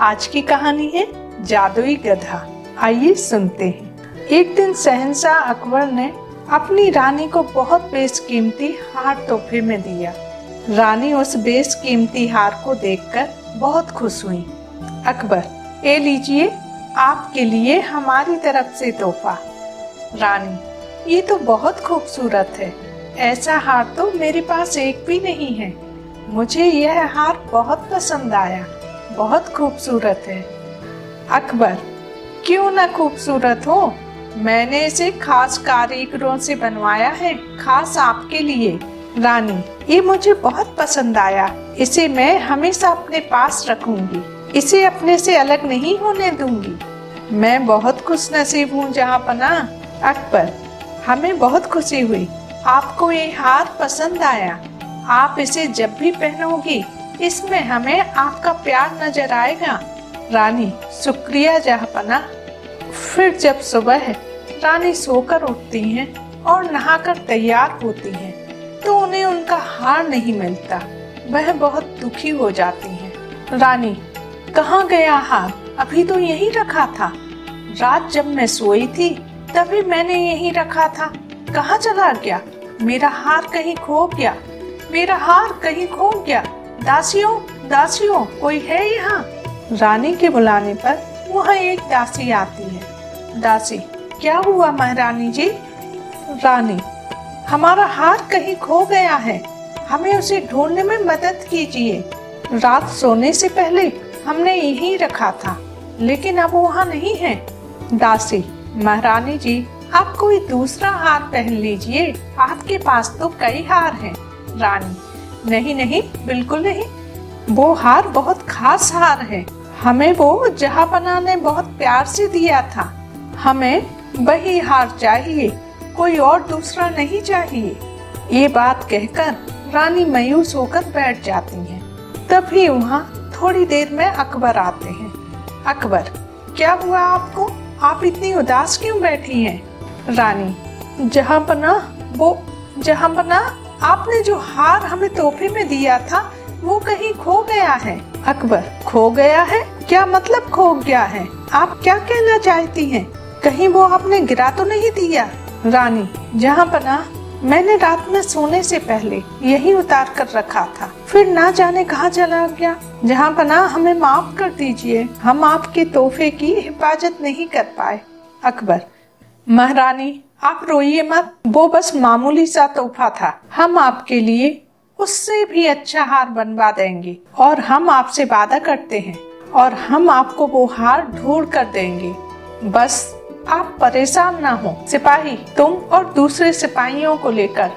आज की कहानी है जादुई गधा। आइए सुनते हैं। एक दिन शहनशाह अकबर ने अपनी रानी को बहुत बेशकीमती हार तोहफे में दिया। रानी उस बेशकीमती हार को देखकर बहुत खुश हुई। अकबर, ए लीजिए, आपके लिए हमारी तरफ़ से तोहफा। रानी, ये तो बहुत खूबसूरत है। ऐसा हार तो मेरे पास एक भी नहीं है। मुझे यह हार बहुत पसंद आया। बहुत खूबसूरत है। अकबर, क्यों ना खूबसूरत हो? मैंने इसे खास कारीगरों से बनवाया है, खास आपके लिए। रानी, ये मुझे बहुत पसंद आया। इसे मैं हमेशा अपने पास रखूँगी। इसे अपने से अलग नहीं होने दूँगी। मैं बहुत खुश नसीब हूँ जहाँ पना। अकबर, हमें बहुत खुशी हुई। आपको ये हार पसंद आया। आप इसे जब भी पहनोगी इसमें हमें आपका प्यार नज़र आएगा। रानी शुक्रिया जहापना। फिर जब सुबह है, रानी सोकर उठती हैं और नहाकर तैयार होती हैं तो उन्हें उनका हार नहीं मिलता। वह बहुत दुखी हो जाती हैं। रानी, कहाँ गया हार? अभी तो यही रखा था। रात जब मैं सोई थी, तभी मैंने यही रखा था। कहाँ चला गया? मेरा हार कहीं खो गया। मेरा हार कहीं खो गया। दासियों दासियों, कोई है यहाँ? रानी के बुलाने पर वहाँ एक दासी आती है। दासी, क्या हुआ महारानी जी? रानी, हमारा हार कहीं खो गया है। हमें उसे ढूँढने में मदद कीजिए। रात सोने से पहले हमने यही रखा था, लेकिन अब वहाँ नहीं है। दासी, महारानी जी, आप कोई दूसरा हार पहन लीजिए। आपके पास तो कई हार हैं। रानी नहीं नहीं, बिल्कुल नहीं। वो हार बहुत खास हार है। हमें वो जहापना ने बहुत प्यार से दिया था। हमें वही हार चाहिए, कोई और दूसरा नहीं चाहिए। ये बात कहकर रानी मायूस होकर बैठ जाती हैं। तभी वहाँ थोड़ी देर में अकबर आते हैं। अकबर, क्या हुआ आपको? आप इतनी उदास क्यों बैठी हैं? रानी, जहाँ पना वो, जहाँ पना आपने जो हार हमें तोहफे में दिया था, वो कहीं खो गया है। अकबर, खो गया है? क्या मतलब खो गया है? आप क्या कहना चाहती हैं? कहीं वो आपने गिरा तो नहीं दिया? रानी, जहाँ बना मैंने रात में सोने से पहले यही उतार कर रखा था। फिर ना जाने कहाँ चला गया? जहाँ बना हमें माफ़ कर दीजिए। हम आपके तोहफे की हिफाजत नहीं कर पाए। अकबर, महारानी आप रोइए मत। वो बस मामूली सा तोहफा था। हम आपके लिए उससे भी अच्छा हार बनवा देंगे और हम आपसे वादा करते हैं और हम आपको वो हार ढूंढ कर देंगे। बस आप परेशान ना हो। सिपाही, तुम और दूसरे सिपाहियों को लेकर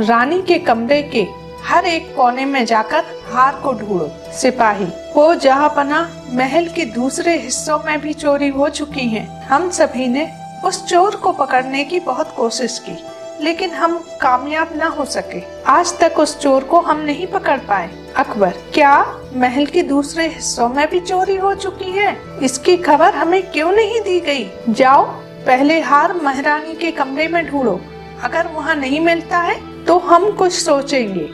रानी के कमरे के हर एक कोने में जाकर हार को ढूंढो। सिपाही, वो जहाँ पना महल के दूसरे हिस्सों में भी चोरी हो चुकी है। हम सभी ने उस चोर को पकड़ने की बहुत कोशिश की, लेकिन हम कामयाब न हो सके। आज तक उस चोर को हम नहीं पकड़ पाए। अकबर, क्या महल के दूसरे हिस्सों में भी चोरी हो चुकी है? इसकी खबर हमें क्यों नहीं दी गई? जाओ, पहले हार महारानी के कमरे में ढूंढो। अगर वहाँ नहीं मिलता है तो हम कुछ सोचेंगे।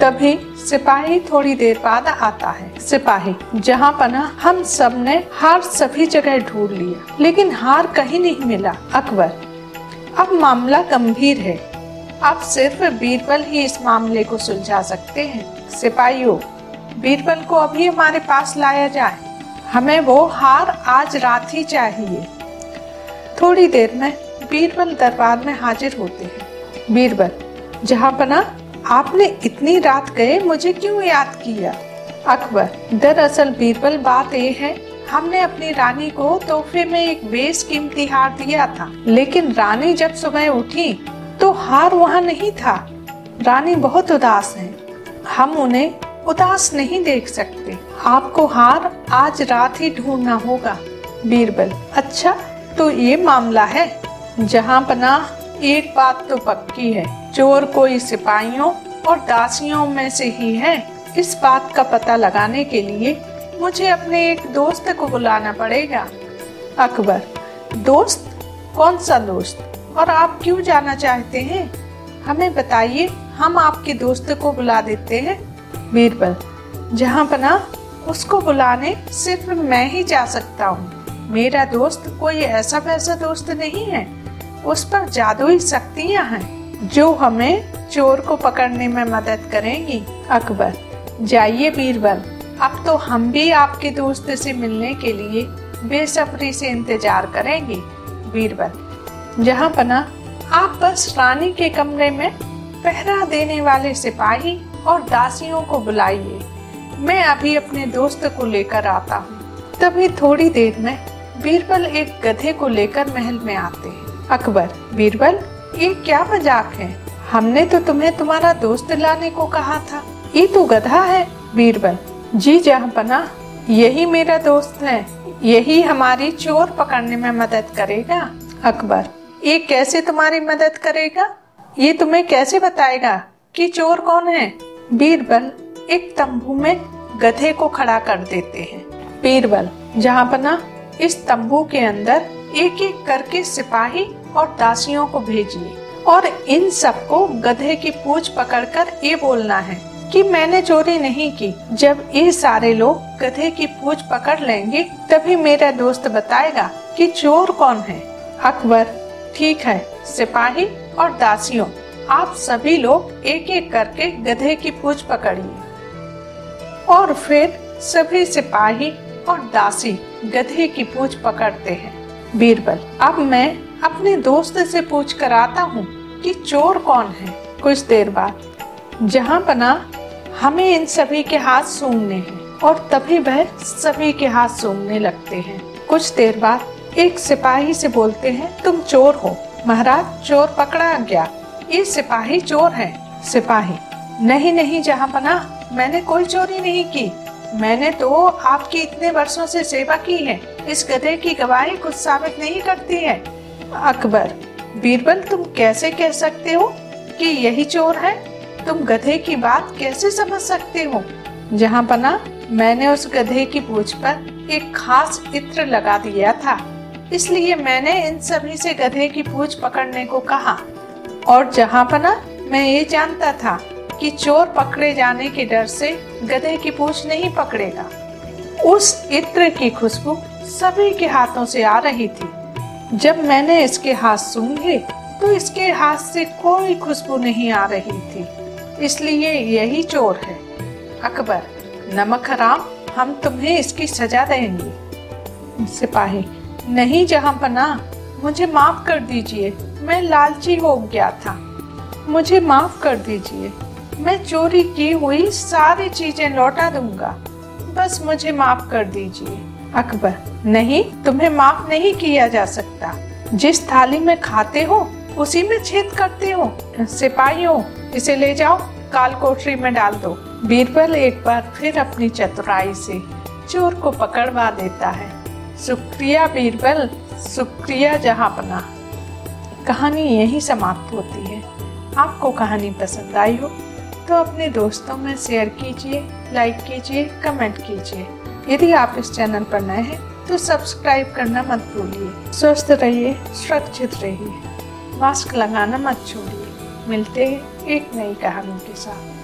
तभी सिपाही थोड़ी देर बाद आता है। सिपाही, जहाँ पना हम सबने हार सभी जगह ढूंढ लिया, लेकिन हार कहीं नहीं मिला, अकबर। अब मामला गंभीर है। अब सिर्फ़ बीरबल ही इस मामले को सुलझा सकते हैं। सिपाहियों, बीरबल को अभी हमारे पास लाया जाए। हमें वो हार आज रात ही चाहिए। थोड़ी देर में बीरबल दरबार में हाजिर होते हैं। बीरबल, जहाँ बना आपने इतनी रात गए, मुझे क्यों याद किया? अकबर, दरअसल बीरबल बात ये है, हमने अपनी रानी को तोहफे में एक बेस कीमती हार दिया था, लेकिन रानी जब सुबह उठी तो हार वहाँ नहीं था। रानी बहुत उदास है। हम उन्हें उदास नहीं देख सकते। आपको हार आज रात ही ढूंढना होगा। बीरबल अच्छा तो ये मामला है। जहाँ पना एक बात तो पक्की है, चोर कोई सिपाहियों और दासियों में से ही है। इस बात का पता लगाने के लिए मुझे अपने एक दोस्त को बुलाना पड़ेगा। अकबर, दोस्त? कौन सा दोस्त? और आप क्यों जाना चाहते हैं? हमें बताइए, हम आपके दोस्त को बुला देते हैं। बीरबल जहाँ बना उसको बुलाने सिर्फ़ मैं ही जा सकता हूँ। मेरा दोस्त कोई ऐसा वैसा दोस्त नहीं है। उस पर जादुई शक्तियाँ हैं जो हमें चोर को पकड़ने में मदद करेंगी। अकबर, जाइए बीरबल। अब तो हम भी आपके दोस्त से मिलने के लिए बेसब्री से इंतज़ार करेंगे, बीरबल। जहाँ पना आप बस रानी के कमरे में पहरा देने वाले सिपाही और दासियों को बुलाइए। मैं अभी अपने दोस्त को लेकर आता हूँ। तभी थोड़ी देर में बीरबल एक गधे को लेकर महल में आते हैं। अकबर, बीरबल, ये क्या मज़ाक है? हमने तो तुम्हें तुम्हारा दोस्त लाने को कहा था। ये तो गधा है, बीरबल। जी जहाँ पना यही मेरा दोस्त है। यही हमारी चोर पकड़ने में मदद करेगा, अकबर। ये कैसे तुम्हारी मदद करेगा? ये तुम्हें कैसे बताएगा कि चोर कौन है? बीरबल एक तंबू में गधे को खड़ा कर देते हैं। बीरबल, जहाँ पना इस तंबू के अंदर एक एक करके सिपाही और दासियों को भेजिए। और इन सबको गधे की पूछ पकड़कर ये बोलना है कि मैंने चोरी नहीं की। जब ये सारे लोग गधे की पूछ पकड़ लेंगे, तभी मेरा दोस्त बताएगा कि चोर कौन है। अकबर, ठीक है, सिपाही और दासियों, आप सभी लोग एक एक करके गधे की पूछ पकड़िए। और फिर सभी सिपाही और दासी गधे की पूछ पकड़ते हैं। बीरबल, अब मैं अपने दोस्त से पूछ कर आता हूँ कि चोर कौन है। कुछ देर बाद, जहाँ बना, हमें इन सभी के हाथ सूंघने हैं और तभी वह सभी के हाथ सूंघने लगते हैं। कुछ देर बाद, एक सिपाही से बोलते हैं, तुम चोर हो। महाराज, चोर पकड़ा गया। ये सिपाही चोर है। सिपाही, नहीं नहीं, जहाँ पना मैंने कोई चोरी नहीं की। मैंने तो आपकी इतने वर्षों से सेवा की है। इस गधे की गवाही कुछ साबित नहीं करती है। अकबर, बीरबल तुम कैसे कह सकते हो कि यही चोर है? तुम गधे की बात कैसे समझ सकते हो? जहाँ पना मैंने उस गधे की पूछ पर एक खास इत्र लगा दिया था। इसलिए मैंने इन सभी से गधे की पूछ पकड़ने को कहा। और जहाँ पना मैं ये जानता था कि चोर पकड़े जाने के डर से गधे की पूछ नहीं पकड़ेगा। उस इत्र की खुशबू सभी के हाथों से आ रही थी। जब मैंने इसके हाथ सूंघे तो इसके हाथ से कोई खुशबू नहीं आ रही थी। इसलिए यही चोर है। अकबर, नमक हराम, हम तुम्हें इसकी सजा देंगे। सिपाही, नहीं जहाँ पना मुझे माफ़ कर दीजिए। मैं लालची हो गया था। मुझे माफ़ कर दीजिए। मैं चोरी की हुई सारी चीज़ें लौटा दूँगा। बस मुझे माफ़ कर दीजिए। अकबर, नहीं, तुम्हें माफ़ नहीं किया जा सकता। जिस थाली में खाते हो, उसी में छेद करते हो। सिपाहियों इसे ले जाओ, काल कोठरी में डाल दो। बीरबल एक बार फिर अपनी चतुराई से चोर को पकड़वा देता है। शुक्रिया बीरबल शुक्रिया जहाँ पना कहानी यही समाप्त होती है। आपको कहानी पसंद आई हो तो अपने दोस्तों में शेयर कीजिए लाइक कीजिए कमेंट कीजिए। यदि आप इस चैनल पर नए हैं तो सब्सक्राइब करना मत भूलिए। स्वस्थ रहिए, सुरक्षित रहिए। मास्क लगाना मत छोड़िए। मिलते हैं एक नई कहानी के साथ।